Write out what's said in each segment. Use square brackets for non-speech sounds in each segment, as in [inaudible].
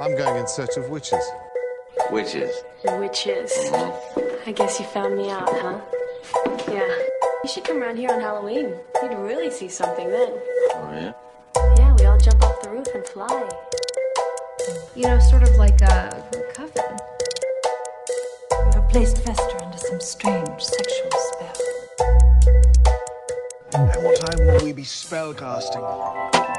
I'm going in search of witches. Witches. Witches. I guess you found me out, huh? Yeah. You should come around here on Halloween. You'd really see something then. Oh, yeah? Yeah, we all jump off the roof and fly. You know, sort of like a coven. You have placed Fester under some strange sexual spell. And what time will we be spellcasting?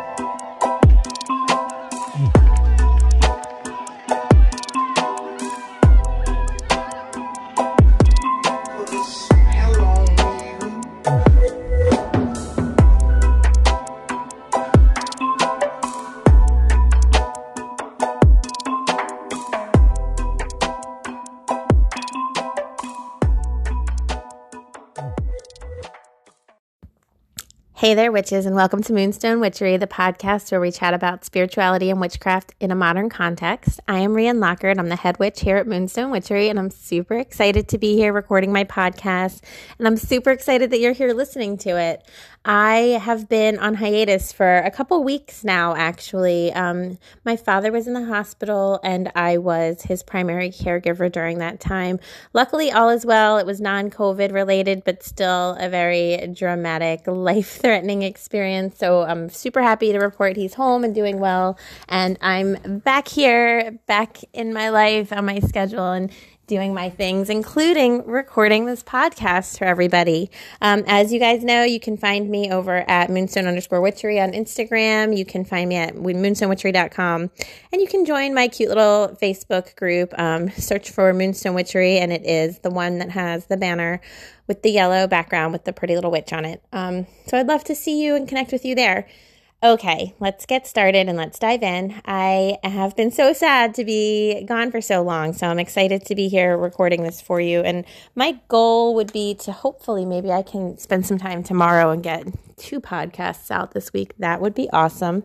Hey there, witches, and welcome to Moonstone Witchery, the podcast where we chat about spirituality and witchcraft in a modern context. I am Rian Lockard. I'm the head witch here at Moonstone Witchery, and I'm super excited to be here recording my podcast. And I'm super excited that you're here listening to it. I have been on hiatus for a couple weeks now, actually. Um, my father was in the hospital, and I was his primary caregiver during that time. Luckily, all is well. It was non COVID related, but still a very dramatic, [laughs] life experience. So I'm super happy to report he's home and doing well. And I'm back here, back in my life on my schedule. And doing my things, including recording this podcast for everybody. Um, as you guys know, you can find me over at moonstone underscore witchery on Instagram. You can find me at moonstonewitchery.com and you can join my cute little Facebook group. Um, search for Moonstone Witchery and it is the one that has the banner with the yellow background with the pretty little witch on it. Um, so I'd love to see you and connect with you there. Okay, let's get started and let's dive in. I have been so sad to be gone for so long, so I'm excited to be here recording this for you. And my goal would be to hopefully maybe I can spend some time tomorrow and get two podcasts out this week. That would be awesome.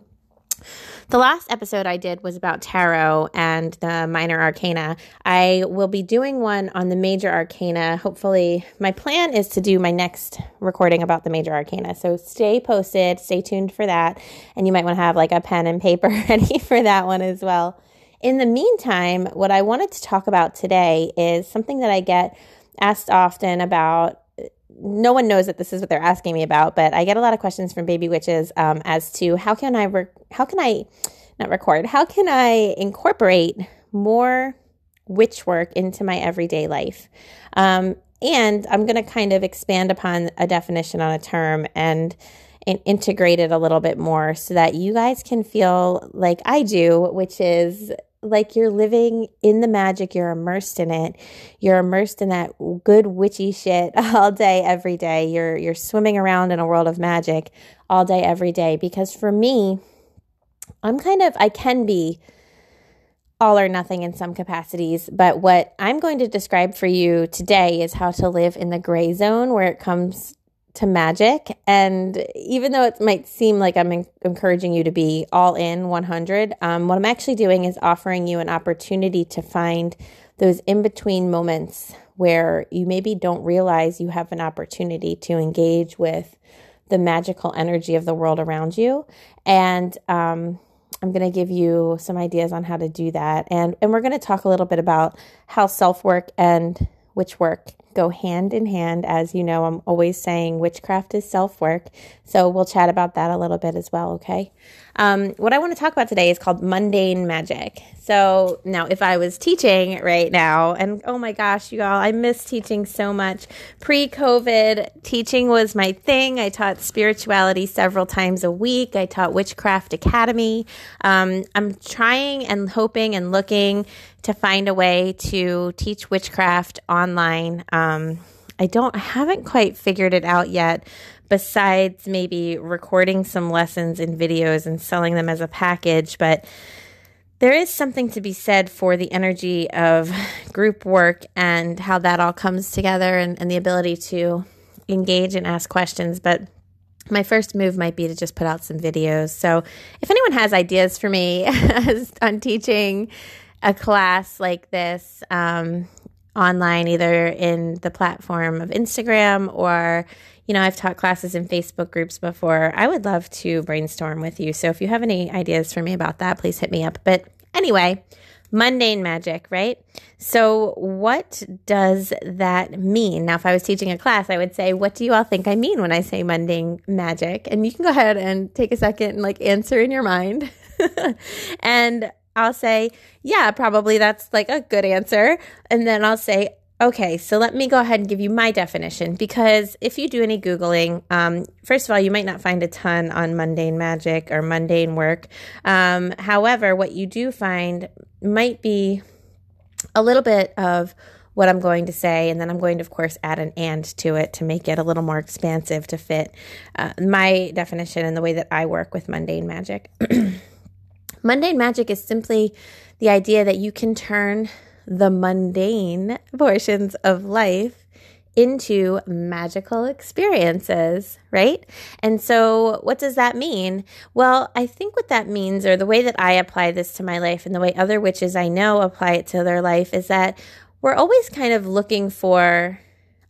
The last episode I did was about tarot and the minor arcana. I will be doing one on the major arcana. Hopefully, my plan is to do my next recording about the major arcana. So stay posted, stay tuned for that. And you might want to have like a pen and paper [laughs] ready for that one as well. In the meantime, what I wanted to talk about today is something that I get asked often about no one knows that this is what they're asking me about, but I get a lot of questions from baby witches um, as to how can I re- how can I not record how can I incorporate more witch work into my everyday life. Um, and I'm going to kind of expand upon a definition on a term and, and integrate it a little bit more so that you guys can feel like I do, which is like you're living in the magic, you're immersed in it. You're immersed in that good witchy shit [laughs] all day every day. You're you're swimming around in a world of magic all day every day because for me I'm kind of I can be all or nothing in some capacities, but what I'm going to describe for you today is how to live in the gray zone where it comes to magic. And even though it might seem like I'm en- encouraging you to be all in 100, um, what I'm actually doing is offering you an opportunity to find those in between moments where you maybe don't realize you have an opportunity to engage with the magical energy of the world around you. And um, I'm going to give you some ideas on how to do that. And, and we're going to talk a little bit about how self work and witch work go hand in hand. As you know, I'm always saying witchcraft is self work. So we'll chat about that a little bit as well, okay? Um, what I want to talk about today is called mundane magic. So now, if I was teaching right now, and oh my gosh, you all, I miss teaching so much. Pre COVID, teaching was my thing. I taught spirituality several times a week, I taught Witchcraft Academy. Um, I'm trying and hoping and looking to find a way to teach witchcraft online. Um, I don't, I haven't quite figured it out yet, besides maybe recording some lessons in videos and selling them as a package. But there is something to be said for the energy of group work and how that all comes together and, and the ability to engage and ask questions. But my first move might be to just put out some videos. So if anyone has ideas for me [laughs] on teaching a class like this, um, online, either in the platform of Instagram or, you know, I've taught classes in Facebook groups before. I would love to brainstorm with you. So if you have any ideas for me about that, please hit me up. But Anyway, mundane magic, right? So, what does that mean? Now, if I was teaching a class, I would say, What do you all think I mean when I say mundane magic? And you can go ahead and take a second and like answer in your mind. [laughs] and I'll say, Yeah, probably that's like a good answer. And then I'll say, Okay, so let me go ahead and give you my definition because if you do any Googling, um, first of all, you might not find a ton on mundane magic or mundane work. Um, however, what you do find might be a little bit of what I'm going to say, and then I'm going to, of course, add an and to it to make it a little more expansive to fit uh, my definition and the way that I work with mundane magic. [clears throat] mundane magic is simply the idea that you can turn the mundane portions of life into magical experiences, right? And so, what does that mean? Well, I think what that means, or the way that I apply this to my life and the way other witches I know apply it to their life, is that we're always kind of looking for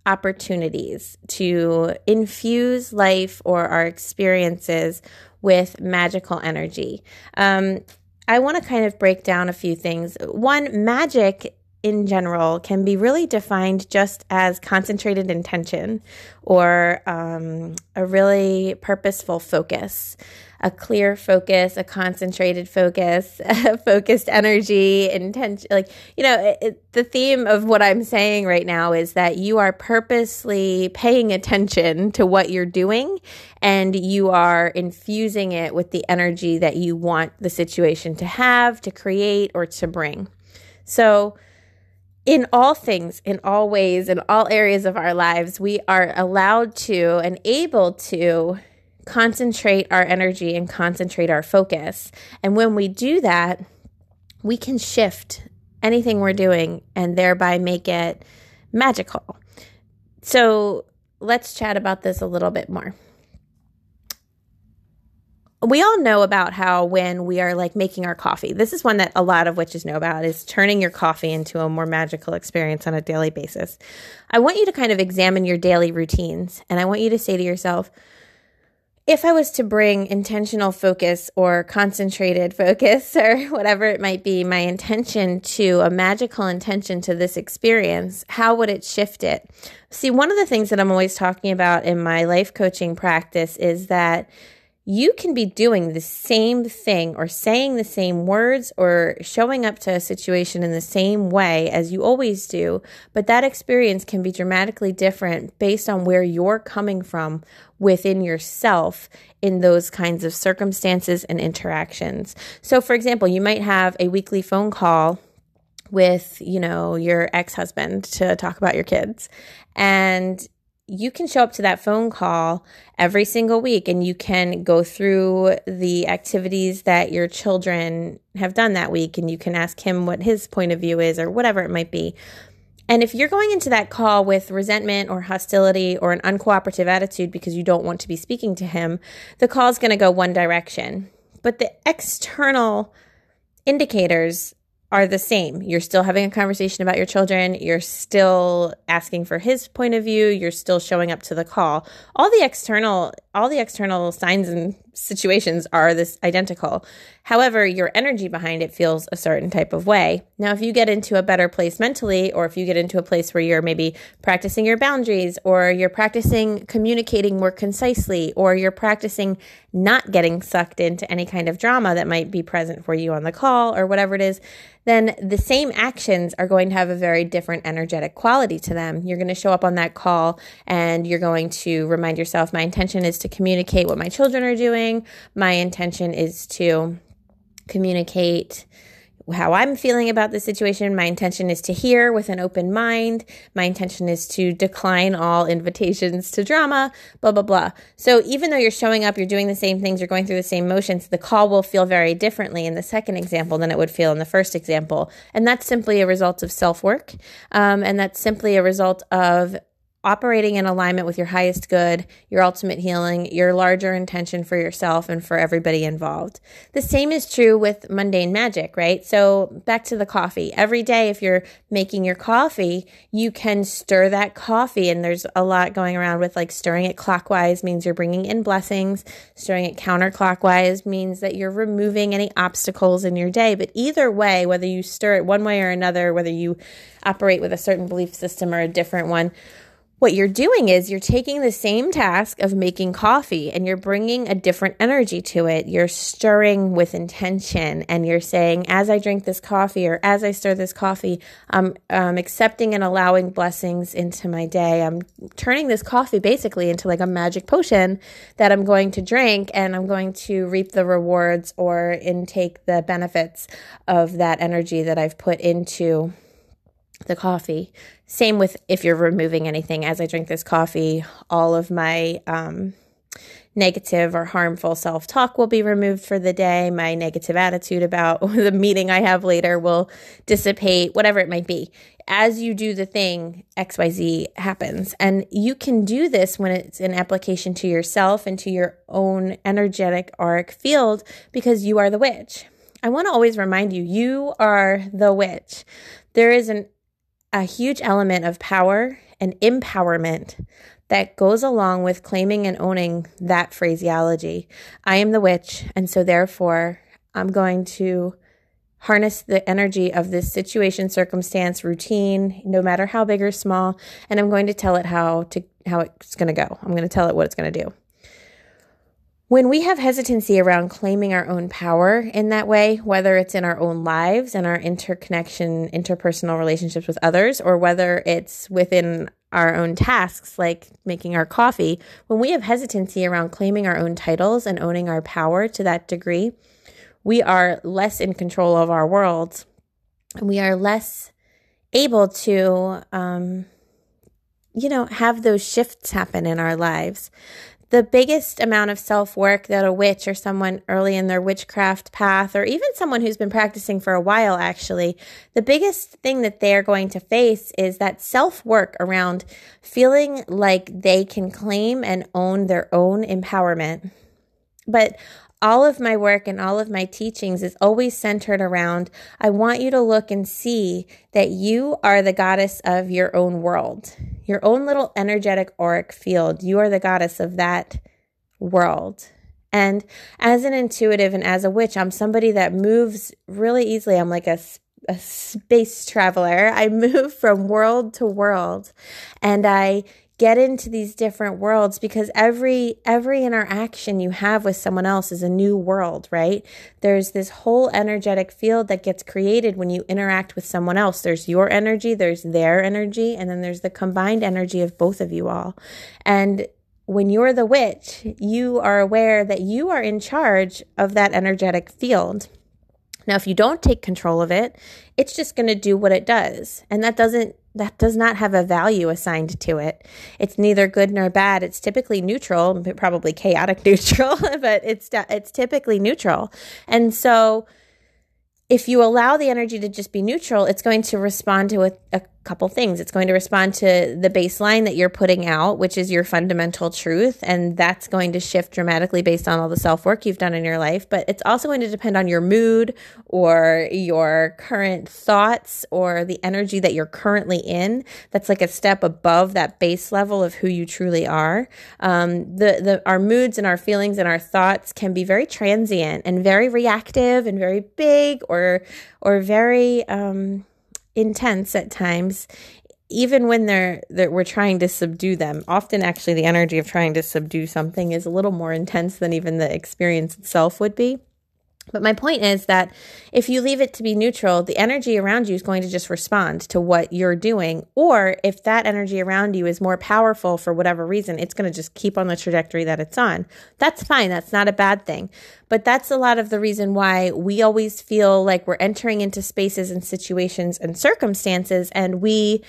opportunities to infuse life or our experiences with magical energy. Um, I want to kind of break down a few things. One, magic in general can be really defined just as concentrated intention or um, a really purposeful focus, a clear focus, a concentrated focus, [laughs] a focused energy, intention. Like, you know, it, it, the theme of what I'm saying right now is that you are purposely paying attention to what you're doing and you are infusing it with the energy that you want the situation to have, to create, or to bring. So, in all things, in all ways, in all areas of our lives, we are allowed to and able to concentrate our energy and concentrate our focus. And when we do that, we can shift anything we're doing and thereby make it magical. So let's chat about this a little bit more we all know about how when we are like making our coffee, this is one that a lot of witches know about is turning your coffee into a more magical experience on a daily basis. I want you to kind of examine your daily routines and I want you to say to yourself, if I was to bring intentional focus or concentrated focus [laughs] or whatever it might be, my intention to a magical intention to this experience, how would it shift it? See, one of the things that I'm always talking about in my life coaching practice is that you can be doing the same thing or saying the same words or showing up to a situation in the same way as you always do, but that experience can be dramatically different based on where you're coming from within yourself in those kinds of circumstances and interactions. So, for example, you might have a weekly phone call with, you know, your ex-husband to talk about your kids. And you can show up to that phone call every single week and you can go through the activities that your children have done that week and you can ask him what his point of view is or whatever it might be. And if you're going into that call with resentment or hostility or an uncooperative attitude because you don't want to be speaking to him, the call is going to go one direction. But the external indicators are the same. You're still having a conversation about your children. You're still asking for his point of view. You're still showing up to the call. All the external, all the external signs and situations are this identical. However, your energy behind it feels a certain type of way. Now, if you get into a better place mentally, or if you get into a place where you're maybe practicing your boundaries, or you're practicing communicating more concisely, or you're practicing not getting sucked into any kind of drama that might be present for you on the call, or whatever it is, then the same actions are going to have a very different energetic quality to them. You're going to show up on that call and you're going to remind yourself, my intention is to communicate what my children are doing. My intention is to communicate how I'm feeling about the situation. My intention is to hear with an open mind. My intention is to decline all invitations to drama, blah, blah, blah. So even though you're showing up, you're doing the same things, you're going through the same motions, the call will feel very differently in the second example than it would feel in the first example. And that's simply a result of self work. Um, and that's simply a result of operating in alignment with your highest good, your ultimate healing, your larger intention for yourself and for everybody involved. The same is true with mundane magic, right? So back to the coffee. Every day, if you're making your coffee, you can stir that coffee. And there's a lot going around with like stirring it clockwise means you're bringing in blessings. Stirring it counterclockwise means that you're removing any obstacles in your day. But either way, whether you stir it one way or another, whether you operate with a certain belief system or a different one, what you're doing is you're taking the same task of making coffee and you're bringing a different energy to it. You're stirring with intention and you're saying, as I drink this coffee or as I stir this coffee, I'm um, accepting and allowing blessings into my day. I'm turning this coffee basically into like a magic potion that I'm going to drink and I'm going to reap the rewards or intake the benefits of that energy that I've put into the coffee. Same with if you're removing anything. As I drink this coffee, all of my um, negative or harmful self talk will be removed for the day. My negative attitude about [laughs] the meeting I have later will dissipate, whatever it might be. As you do the thing, XYZ happens. And you can do this when it's an application to yourself and to your own energetic auric field because you are the witch. I want to always remind you, you are the witch. There is an a huge element of power and empowerment that goes along with claiming and owning that phraseology. I am the witch, and so therefore I'm going to harness the energy of this situation, circumstance, routine, no matter how big or small, and I'm going to tell it how to how it's going to go. I'm going to tell it what it's going to do. When we have hesitancy around claiming our own power in that way, whether it's in our own lives and our interconnection, interpersonal relationships with others, or whether it's within our own tasks like making our coffee, when we have hesitancy around claiming our own titles and owning our power to that degree, we are less in control of our world. And we are less able to, um, you know, have those shifts happen in our lives the biggest amount of self work that a witch or someone early in their witchcraft path, or even someone who's been practicing for a while, actually, the biggest thing that they're going to face is that self work around feeling like they can claim and own their own empowerment. But all of my work and all of my teachings is always centered around I want you to look and see that you are the goddess of your own world, your own little energetic auric field. You are the goddess of that world. And as an intuitive and as a witch, I'm somebody that moves really easily. I'm like a, a space traveler. I [laughs] move from world to world and I get into these different worlds because every every interaction you have with someone else is a new world right? There's this whole energetic field that gets created when you interact with someone else. There's your energy there's their energy and then there's the combined energy of both of you all. And when you're the witch you are aware that you are in charge of that energetic field. Now if you don't take control of it it's just going to do what it does. And that doesn't that does not have a value assigned to it. It's neither good nor bad. It's typically neutral, probably chaotic [laughs] neutral, but it's it's typically neutral. And so if you allow the energy to just be neutral, it's going to respond to a, a, couple things. It's going to respond to the baseline that you're putting out, which is your fundamental truth. And that's going to shift dramatically based on all the self work you've done in your life. But it's also going to depend on your mood or your current thoughts or the energy that you're currently in. That's like a step above that base level of who you truly are. Um, the, the, our moods and our feelings and our thoughts can be very transient and very reactive and very big or, or very, um, intense at times even when they're that we're trying to subdue them. Often actually the energy of trying to subdue something is a little more intense than even the experience itself would be but my point is that if you leave it to be neutral, the energy around you is going to just respond to what you're doing. Or if that energy around you is more powerful for whatever reason, it's going to just keep on the trajectory that it's on. That's fine. That's not a bad thing. But that's a lot of the reason why we always feel like we're entering into spaces and situations and circumstances and we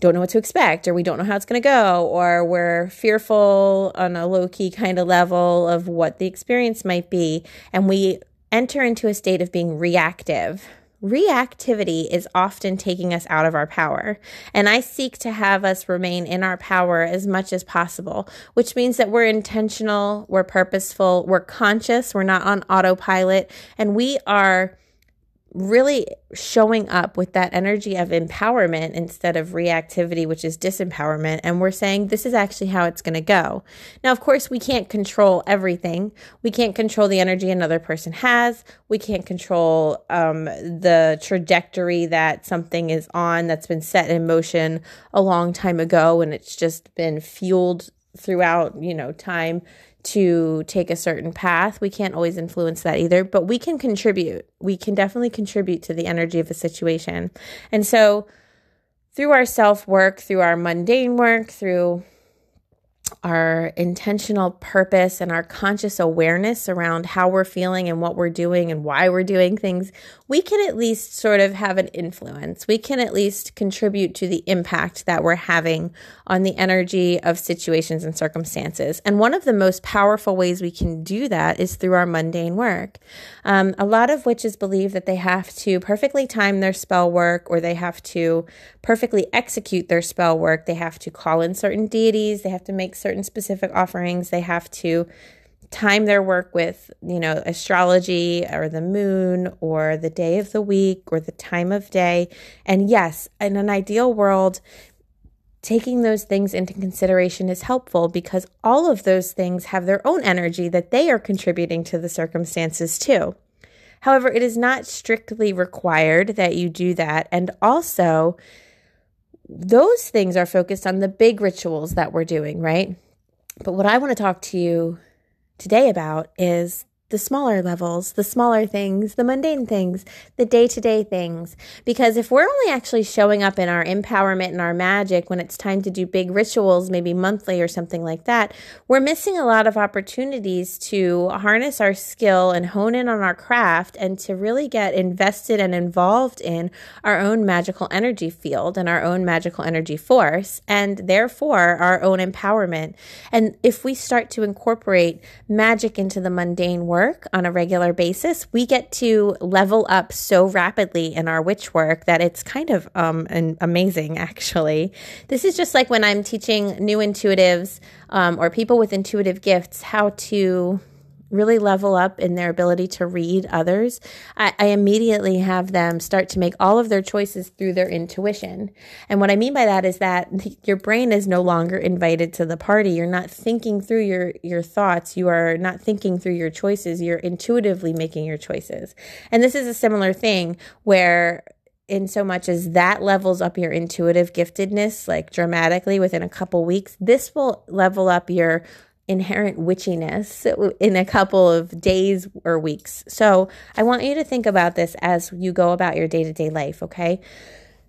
don't know what to expect or we don't know how it's going to go or we're fearful on a low key kind of level of what the experience might be and we enter into a state of being reactive reactivity is often taking us out of our power. And I seek to have us remain in our power as much as possible, which means that we're intentional, we're purposeful, we're conscious, we're not on autopilot, and we are really showing up with that energy of empowerment instead of reactivity, which is disempowerment. And we're saying this is actually how it's going to go. Now, of course, we can't control everything. We can't control the energy another person has. We can't control um, the trajectory that something is on that's been set in motion a long time ago and it's just been fueled throughout, you know, time to take a certain path. We can't always influence that either, but we can contribute. We can definitely contribute to the energy of a situation. And so, through our self work, through our mundane work, through our intentional purpose and our conscious awareness around how we're feeling and what we're doing and why we're doing things, we can at least sort of have an influence. We can at least contribute to the impact that we're having on the energy of situations and circumstances. And one of the most powerful ways we can do that is through our mundane work. Um, a lot of witches believe that they have to perfectly time their spell work or they have to perfectly execute their spell work. They have to call in certain deities, they have to make certain specific offerings, they have to time their work with, you know, astrology or the moon or the day of the week or the time of day. And yes, in an ideal world, taking those things into consideration is helpful because all of those things have their own energy that they are contributing to the circumstances too. However, it is not strictly required that you do that. And also, those things are focused on the big rituals that we're doing, right? But what I want to talk to you today about is the smaller levels, the smaller things, the mundane things, the day to day things. Because if we're only actually showing up in our empowerment and our magic when it's time to do big rituals, maybe monthly or something like that, we're missing a lot of opportunities to harness our skill and hone in on our craft and to really get invested and involved in our own magical energy field and our own magical energy force and therefore our own empowerment. And if we start to incorporate magic into the mundane world, work on a regular basis, we get to level up so rapidly in our witch work that it's kind of um, amazing, actually. This is just like when I'm teaching new intuitives um, or people with intuitive gifts how to really level up in their ability to read others, I, I, immediately have them start to make all of their choices through their intuition. And what I mean by that is that [laughs] your brain is no longer invited to the party. You're not thinking through your, your thoughts. You are not thinking through your choices. You're intuitively making your choices. And this is a similar thing where in so much as that levels up your intuitive giftedness like dramatically within a couple weeks this will level up your inherent witchiness in a couple of days or weeks. So I want you to think about this as you go about your day to day life, okay?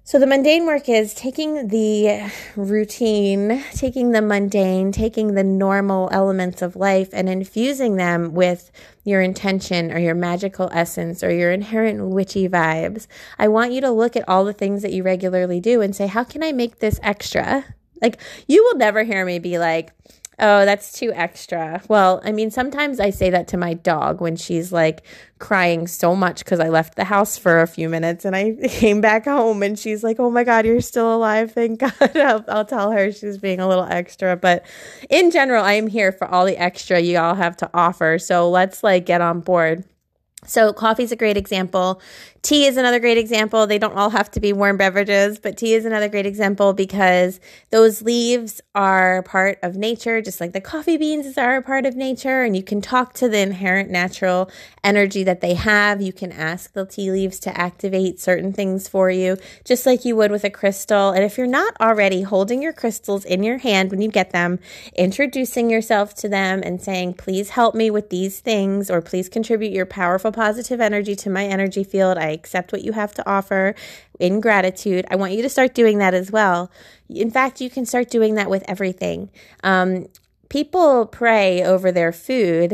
So the mundane work is taking the routine, taking the mundane, taking the normal elements of life and infusing them with your intention or your magical essence or your inherent witchy vibes. I want you to look at all the things that you regularly do and say, how can I make this extra? Like, you will never hear me be like, oh, that's too extra. Well, I mean, sometimes I say that to my dog when she's like crying so much because I left the house for a few minutes and I [laughs] came back home and she's like, oh my God, you're still alive. Thank [laughs] God. I'll, I'll tell her she's being a little extra. But in general, I am here for all the extra you all have to offer. So let's like get on board. So, coffee is a great example. Tea is another great example. They don't all have to be warm beverages, but tea is another great example because those leaves are part of nature, just like the coffee beans are a part of nature. And you can talk to the inherent natural energy that they have. You can ask the tea leaves to activate certain things for you, just like you would with a crystal. And if you're not already holding your crystals in your hand when you get them, introducing yourself to them and saying, please help me with these things, or please contribute your powerful positive energy to my energy field. I accept what you have to offer in gratitude. I want you to start doing that as well. In fact, you can start doing that with everything. Um, people pray over their food.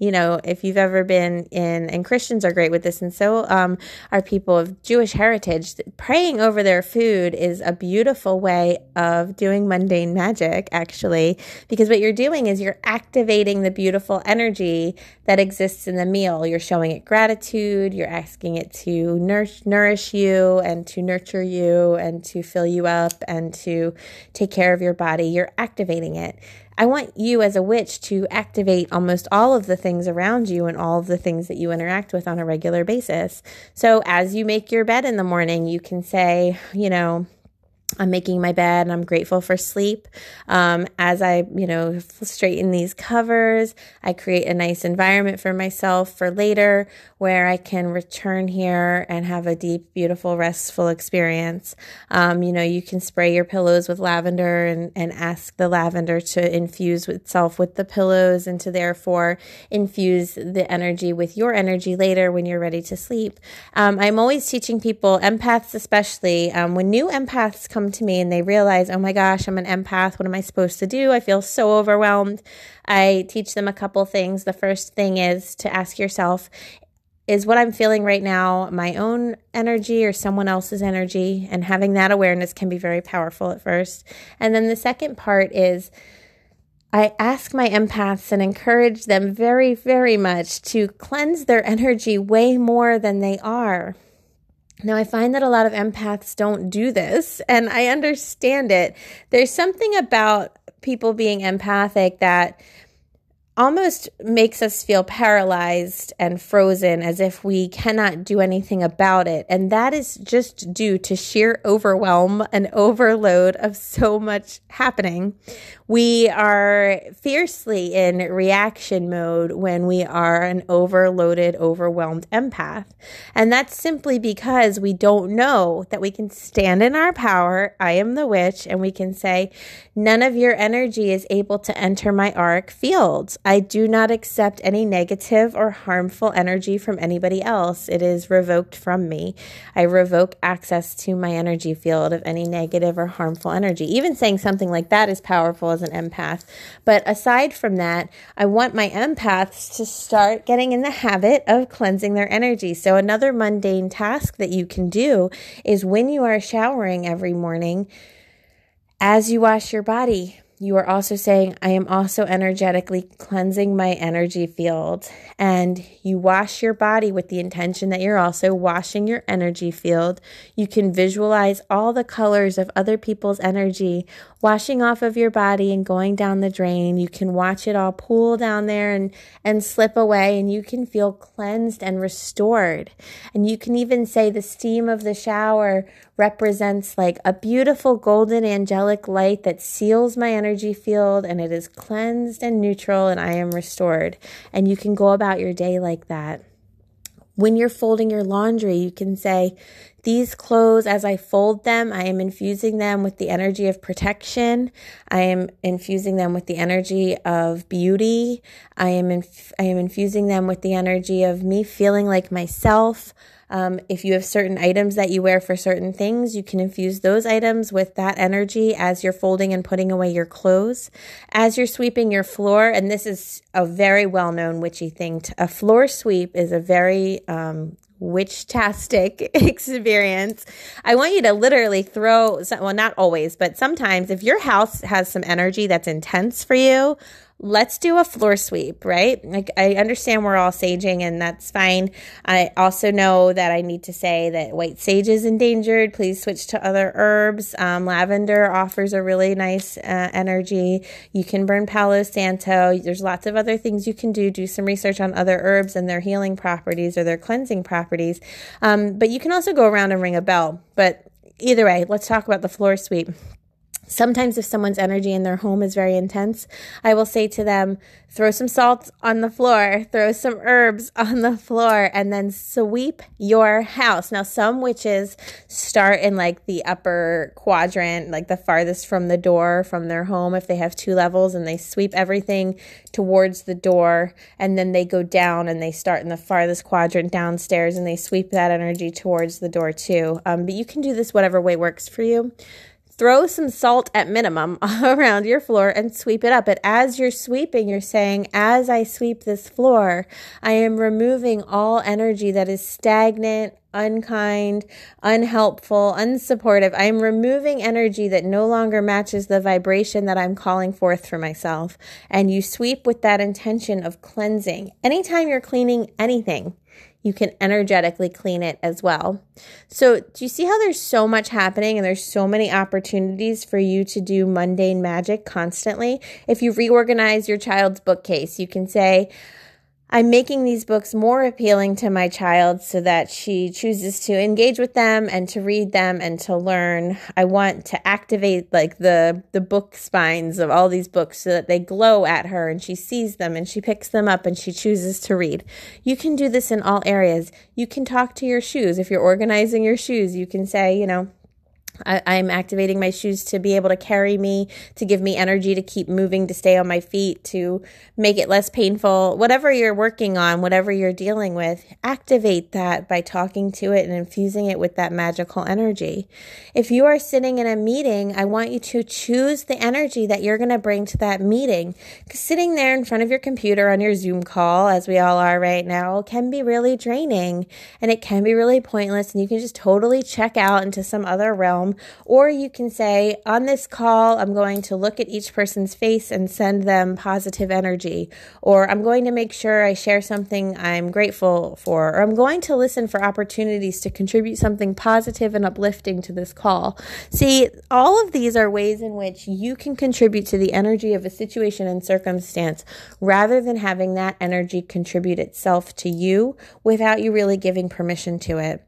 You know, if you've ever been in, and Christians are great with this, and so um, are people of Jewish heritage. Praying over their food is a beautiful way of doing mundane magic, actually, because what you're doing is you're activating the beautiful energy that exists in the meal. You're showing it gratitude, you're asking it to nourish, nourish you and to nurture you and to fill you up and to take care of your body. You're activating it. I want you as a witch to activate almost all of the things around you and all of the things that you interact with on a regular basis. So as you make your bed in the morning, you can say, you know, I'm making my bed and I'm grateful for sleep. Um, as I, you know, straighten these covers, I create a nice environment for myself for later where I can return here and have a deep, beautiful, restful experience. Um, you know, you can spray your pillows with lavender and, and ask the lavender to infuse itself with the pillows and to therefore infuse the energy with your energy later when you're ready to sleep. Um, I'm always teaching people, empaths especially, um, when new empaths come to me and they realize, oh my gosh, I'm an empath. What am I supposed to do? I feel so overwhelmed. I teach them a couple things. The first thing is to ask yourself, is what I'm feeling right now my own energy or someone else's energy? And having that awareness can be very powerful at first. And then the second part is I ask my empaths and encourage them very, very much to cleanse their energy way more than they are. Now, I find that a lot of empaths don't do this, and I understand it. There's something about people being empathic that almost makes us feel paralyzed and frozen as if we cannot do anything about it. And that is just due to sheer overwhelm and overload of so much happening. We are fiercely in reaction mode when we are an overloaded, overwhelmed empath. And that's simply because we don't know that we can stand in our power. I am the witch, and we can say, None of your energy is able to enter my auric field. I do not accept any negative or harmful energy from anybody else. It is revoked from me. I revoke access to my energy field of any negative or harmful energy. Even saying something like that is powerful as an empath. But aside from that, I want my empaths to start getting in the habit of cleansing their energy. So, another mundane task that you can do is when you are showering every morning, as you wash your body, you are also saying, I am also energetically cleansing my energy field. And you wash your body with the intention that you're also washing your energy field. You can visualize all the colors of other people's energy washing off of your body and going down the drain. You can watch it all pool down there and, and slip away, and you can feel cleansed and restored. And you can even say the steam of the shower represents like a beautiful golden angelic light that seals my energy field and it is cleansed and neutral, and I am restored. And you can go about your day like that. When you're folding your laundry, you can say, these clothes, as I fold them, I am infusing them with the energy of protection. I am infusing them with the energy of beauty. I am inf- I am infusing them with the energy of me feeling like myself. Um, if you have certain items that you wear for certain things, you can infuse those items with that energy as you're folding and putting away your clothes. As you're sweeping your floor, and this is a very well known witchy thing, to, a floor sweep is a very um, witch-tastic [laughs] experience. I want you to literally throw, well, not always, but sometimes if your house has some energy that's intense for you, let's do a floor sweep, right? Like I understand we're all saging and that's fine. I also know that I need to say that white sage is endangered. Please switch to other herbs. Um, lavender offers a really nice uh, energy. You can burn Palo Santo. There's lots of other things you can do. Do some research on other herbs and their healing properties or their cleansing properties. Um, but you can also go around and ring a bell. But either way, let's talk about the floor sweep. Sometimes, if someone's energy in their home is very intense, I will say to them, throw some salt on the floor, throw some herbs [laughs] on the floor, and then sweep your house. Now, some witches start in like the upper quadrant, like the farthest from the door from their home, if they have two levels, and they sweep everything towards the door, and then they go down and they start in the farthest quadrant downstairs and they sweep that energy towards the door too. Um, but you can do this whatever way works for you throw some salt at minimum [laughs] around your floor and sweep it up. But as you're sweeping, you're saying, as I sweep this floor, I am removing all energy that is stagnant, unkind, unhelpful, unsupportive. I'm removing energy that no longer matches the vibration that I'm calling forth for myself. And you sweep with that intention of cleansing. Anytime you're cleaning anything, you can energetically clean it as well. So, do you see how there's so much happening and there's so many opportunities for you to do mundane magic constantly? If you reorganize your child's bookcase, you can say, I'm making these books more appealing to my child so that she chooses to engage with them and to read them and to learn. I want to activate like the the book spines of all these books so that they glow at her and she sees them and she picks them up and she chooses to read. You can do this in all areas. You can talk to your shoes. If you're organizing your shoes, you can say, you know, I, am activating my shoes to be able to carry me, to give me energy to keep moving, to stay on my feet, to make it less painful. Whatever you're working on, whatever you're dealing with, activate that by talking to it and infusing it with that magical energy. If you are sitting in a meeting, I want you to choose the energy that you're going to bring to that meeting. Because sitting there in front of your computer on your Zoom call, as we all are right now, can be really draining and it can be really pointless. And you can just totally check out into some other realm home. Or you can say, on this call, I'm going to look at each person's face and send them positive energy. Or I'm going to make sure I share something I'm grateful for. Or I'm going to listen for opportunities to contribute something positive and uplifting to this call. See, all of these are ways in which you can contribute to the energy of a situation and circumstance rather than having that energy contribute itself to you without you really giving permission to it.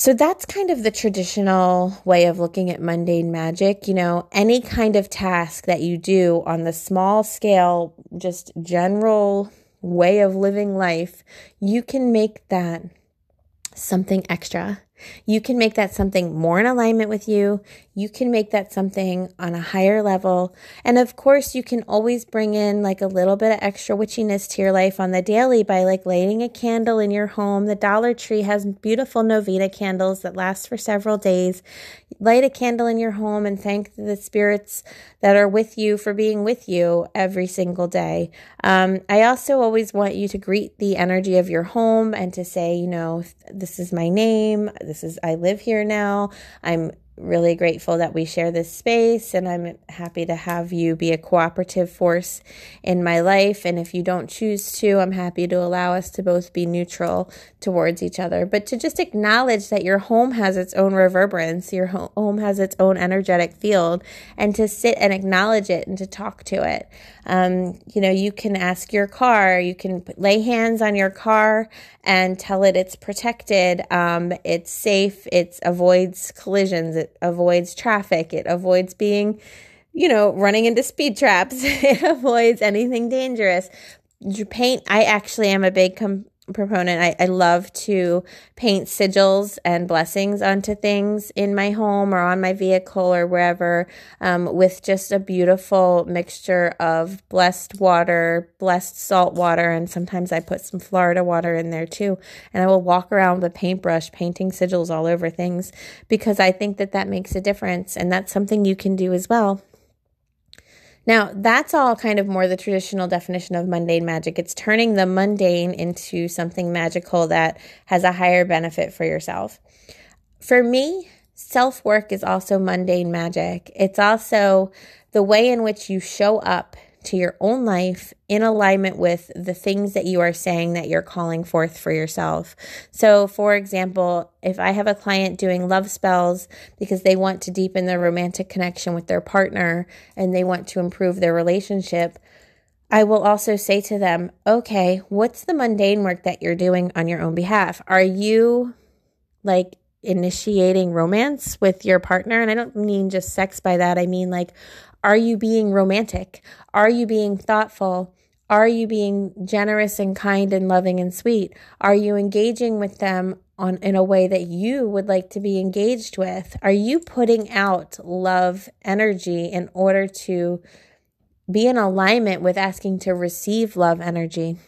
So that's kind of the traditional way of looking at mundane magic. You know, any kind of task that you do on the small scale, just general way of living life, you can make that something extra. You can make that something more in alignment with you. You can make that something on a higher level. And of course, you can always bring in like a little bit of extra witchiness to your life on the daily by like lighting a candle in your home. The Dollar Tree has beautiful Novena candles that last for several days. Light a candle in your home and thank the spirits that are with you for being with you every single day. Um, I also always want you to greet the energy of your home and to say, you know, this is my name this is, I live here now. I'm really grateful that we share this space and I'm happy to have you be a cooperative force in my life. And if you don't choose to, I'm happy to allow us to both be neutral towards each other. But to just acknowledge that your home has its own reverberance, your home has its own energetic field, and to sit and acknowledge it and to talk to it. Um, you know, you can ask your car, you can lay hands on your car and tell it it's protected, um, it's safe, it avoids collisions, it avoids traffic, it avoids being, you know, running into speed traps, [laughs] it avoids anything dangerous. Paint. I actually am a big com- proponent. I, I love to paint sigils and blessings onto things in my home or on my vehicle or wherever um, with just a beautiful mixture of blessed water, blessed salt water, and sometimes I put some Florida water in there too. And I will walk around with a paintbrush painting sigils all over things because I think that that makes a difference. And that's something you can do as well. Now, that's all kind of more the traditional definition of mundane magic. It's turning the mundane into something magical that has a higher benefit for yourself. For me, self work is also mundane magic. It's also the way in which you show up to your own life in alignment with the things that you are saying that you're calling forth for yourself. So, for example, if I have a client doing love spells because they want to deepen their romantic connection with their partner and they want to improve their relationship, I will also say to them, okay, what's the mundane work that you're doing on your own behalf? Are you like initiating romance with your partner? And I don't mean just sex by that. I mean like, are you being romantic? Are you being thoughtful? Are you being generous and kind and loving and sweet? Are you engaging with them on in a way that you would like to be engaged with? Are you putting out love energy in order to be in alignment with asking to receive love energy?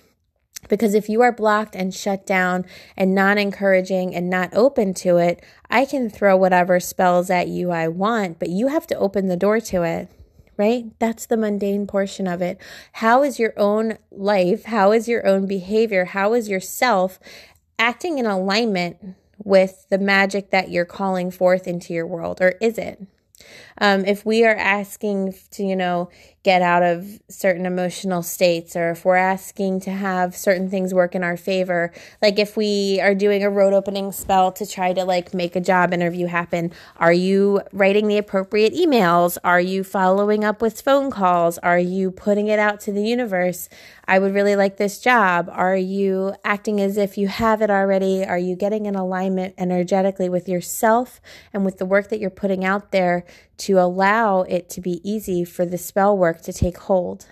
Because if you are blocked and shut down and not encouraging and not open to it, I can throw whatever spells at you I want, but you have to open the door to it right? That's the mundane portion of it. How is your own life? How is your own behavior? How is yourself acting in alignment with the magic that you're calling forth into your world, or is it? Um, if we are asking to, you know, get out of certain emotional states, or if we're asking to have certain things work in our favor, like if we are doing a road opening spell to try to like make a job interview happen, are you writing the appropriate emails? Are you following up with phone calls? Are you putting it out to the universe? I would really like this job. Are you acting as if you have it already? Are you getting in alignment energetically with yourself and with the work that you're putting out there to allow it to be easy for the spell work to take hold.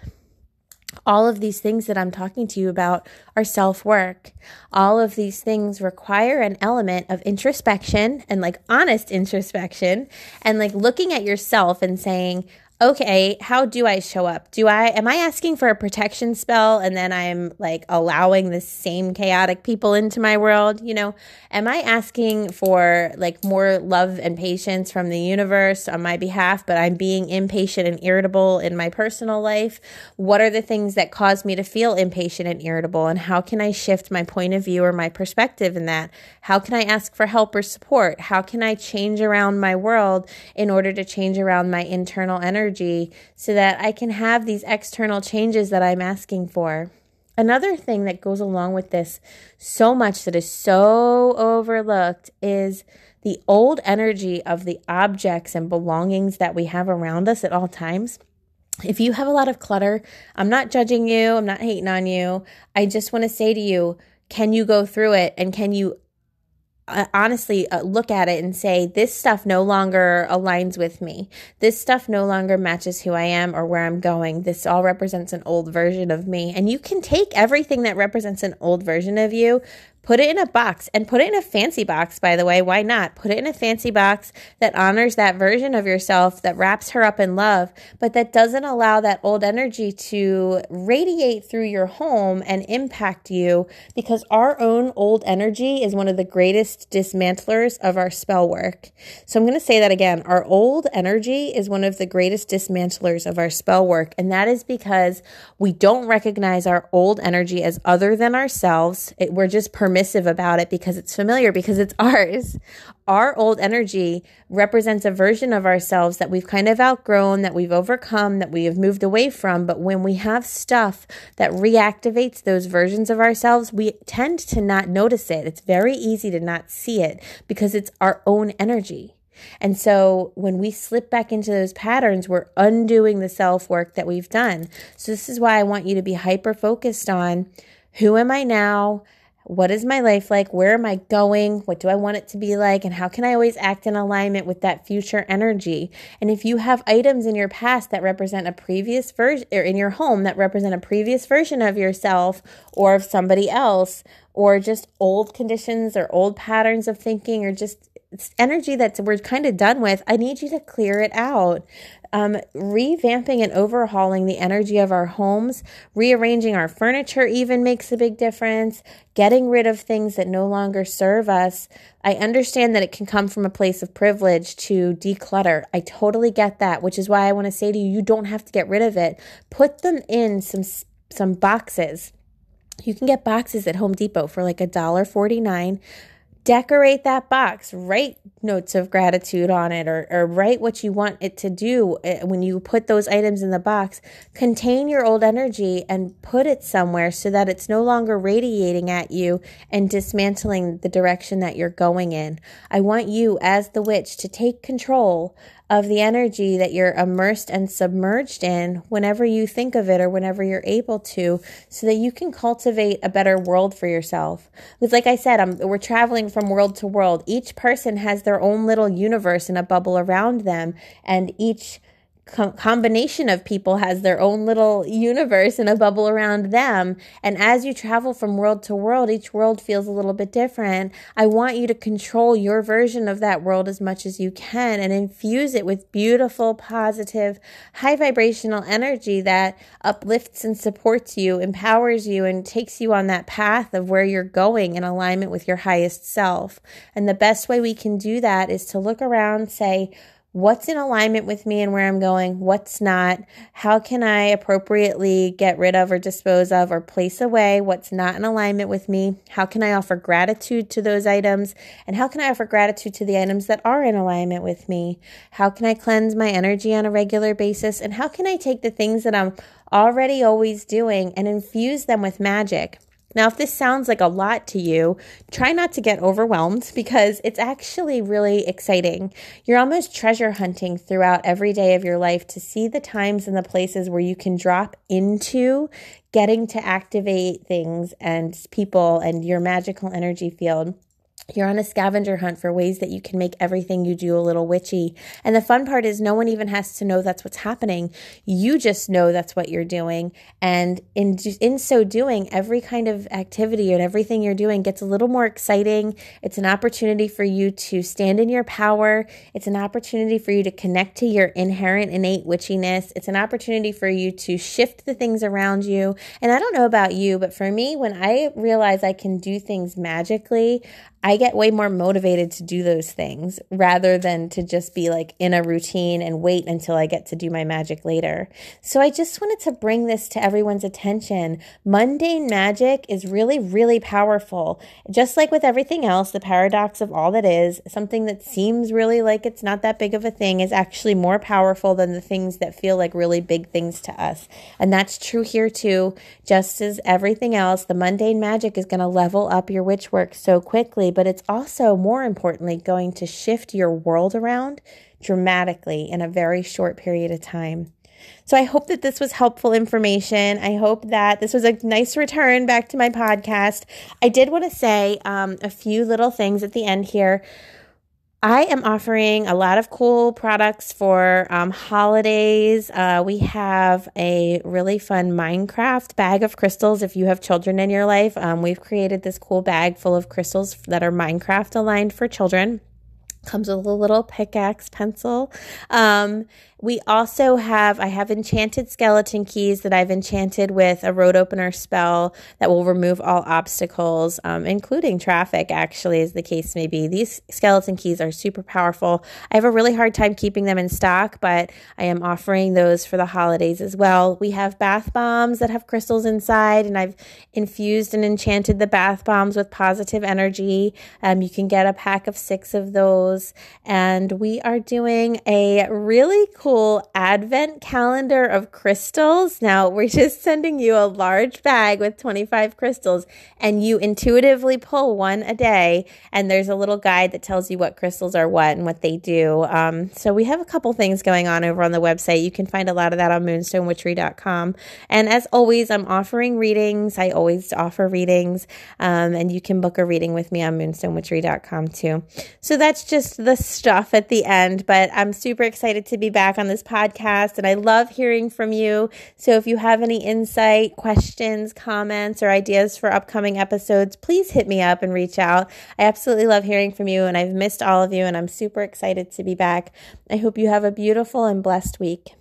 All of these things that I'm talking to you about are self work. All of these things require an element of introspection and like honest introspection and like looking at yourself and saying, okay, how do I show up? Do I am I asking for a protection spell and then I'm like allowing the same chaotic people into my world, you know? Am I asking for like more love and patience from the universe on my behalf, but I'm being impatient and irritable in my personal life? What are the things that cause me to feel impatient and irritable and how can I shift my point of view or my perspective in that? How can I ask for help or support? How can I change around my world in order to change around my internal energy? Energy so that I can have these external changes that I'm asking for. Another thing that goes along with this so much that is so overlooked is the old energy of the objects and belongings that we have around us at all times. If you have a lot of clutter, I'm not judging you, I'm not hating on you. I just want to say to you, can you go through it and can you honestly uh, look at it and say, this stuff no longer aligns with me. This stuff no longer matches who I am or where I'm going. This all represents an old version of me. And you can take everything that represents an old version of you, Put it in a box and put it in a fancy box, by the way. Why not? Put it in a fancy box that honors that version of yourself, that wraps her up in love, but that doesn't allow that old energy to radiate through your home and impact you because our own old energy is one of the greatest dismantlers of our spell work. So I'm going to say that again. Our old energy is one of the greatest dismantlers of our spell work. And that is because we don't recognize our old energy as other than ourselves. It, we're just permitted permissive about it because it's familiar, because it's ours. Our old energy represents a version of ourselves that we've kind of outgrown, that we've overcome, that we have moved away from. But when we have stuff that reactivates those versions of ourselves, we tend to not notice it. It's very easy to not see it because it's our own energy. And so when we slip back into those patterns, we're undoing the self work that we've done. So this is why I want you to be hyper focused on who am I now? What is my life like? Where am I going? What do I want it to be like? And how can I always act in alignment with that future energy? And if you have items in your past that represent a previous version, or in your home that represent a previous version of yourself or of somebody else, or just old conditions or old patterns of thinking, or just energy that we're kind of done with, I need you to clear it out um, revamping and overhauling the energy of our homes, rearranging our furniture even makes a big difference, getting rid of things that no longer serve us. I understand that it can come from a place of privilege to declutter. I totally get that, which is why I want to say to you, you don't have to get rid of it. Put them in some some boxes. You can get boxes at Home Depot for like a dollar forty nine decorate that box write notes of gratitude on it or, or write what you want it to do eh, when you put those items in the box. Contain your old energy and put it somewhere so that it's no longer radiating at you and dismantling the direction that you're going in. I want you as the witch to take control of the energy that you're immersed and submerged in whenever you think of it or whenever you're able to, so that you can cultivate a better world for yourself. Because, like I said, I'm, we're traveling from world to world. Each person has their own little universe and a bubble around them, and each com- combination of people has their own little universe and a bubble around them. And as you travel from world to world, each world feels a little bit different. I want you to control your version of that world as much as you can and infuse it with beautiful, positive, high vibrational energy that uplifts and supports you, empowers you, and takes you on that path of where you're going in alignment with your highest self. And the best way we can do that is to look around, say, what's in alignment with me and where I'm going, what's not, how can I appropriately get rid of or dispose of or place away what's not in alignment with me, how can I offer gratitude to those items, and how can I offer gratitude to the items that are in alignment with me, how can I cleanse my energy on a regular basis, and how can I take the things that I'm already always doing and infuse them with magic. Now, if this sounds like a lot to you, try not to get overwhelmed because it's actually really exciting. You're almost treasure hunting throughout every day of your life to see the times and the places where you can drop into getting to activate things and people and your magical energy field. You're on a scavenger hunt for ways that you can make everything you do a little witchy. And the fun part is no one even has to know that's what's happening. You just know that's what you're doing. And in in so doing, every kind of activity and everything you're doing gets a little more exciting. It's an opportunity for you to stand in your power. It's an opportunity for you to connect to your inherent innate witchiness. It's an opportunity for you to shift the things around you. And I don't know about you, but for me, when I realize I can do things magically, I get way more motivated to do those things rather than to just be like in a routine and wait until I get to do my magic later. So I just wanted to bring this to everyone's attention. Mundane magic is really, really powerful. Just like with everything else, the paradox of all that is, something that seems really like it's not that big of a thing is actually more powerful than the things that feel like really big things to us. And that's true here too. Just as everything else, the mundane magic is going to level up your witch work so quickly but it's also, more importantly, going to shift your world around dramatically in a very short period of time. So I hope that this was helpful information. I hope that this was a nice return back to my podcast. I did want to say um, a few little things at the end here. I am offering a lot of cool products for um, holidays. Uh, we have a really fun Minecraft bag of crystals. If you have children in your life, um, we've created this cool bag full of crystals that are Minecraft aligned for children. Comes with a little pickaxe pencil. Um, we also have, I have enchanted skeleton keys that I've enchanted with a road opener spell that will remove all obstacles, um, including traffic, actually, as the case may be. These skeleton keys are super powerful. I have a really hard time keeping them in stock, but I am offering those for the holidays as well. We have bath bombs that have crystals inside, and I've infused and enchanted the bath bombs with positive energy. Um, you can get a pack of six of those, and we are doing a really cool cool advent calendar of crystals. Now, we're [laughs] just sending you a large bag with 25 crystals, and you intuitively pull one a day. And there's a little guide that tells you what crystals are what and what they do. Um, so, we have a couple things going on over on the website. You can find a lot of that on moonstonewitchery.com. And as always, I'm offering readings. I always offer readings, um, and you can book a reading with me on moonstonewitchery.com too. So, that's just the stuff at the end, but I'm super excited to be back on this podcast, and I love hearing from you. So if you have any insight, questions, comments, or ideas for upcoming episodes, please hit me up and reach out. I absolutely love hearing from you, and I've missed all of you, and I'm super excited to be back. I hope you have a beautiful and blessed week.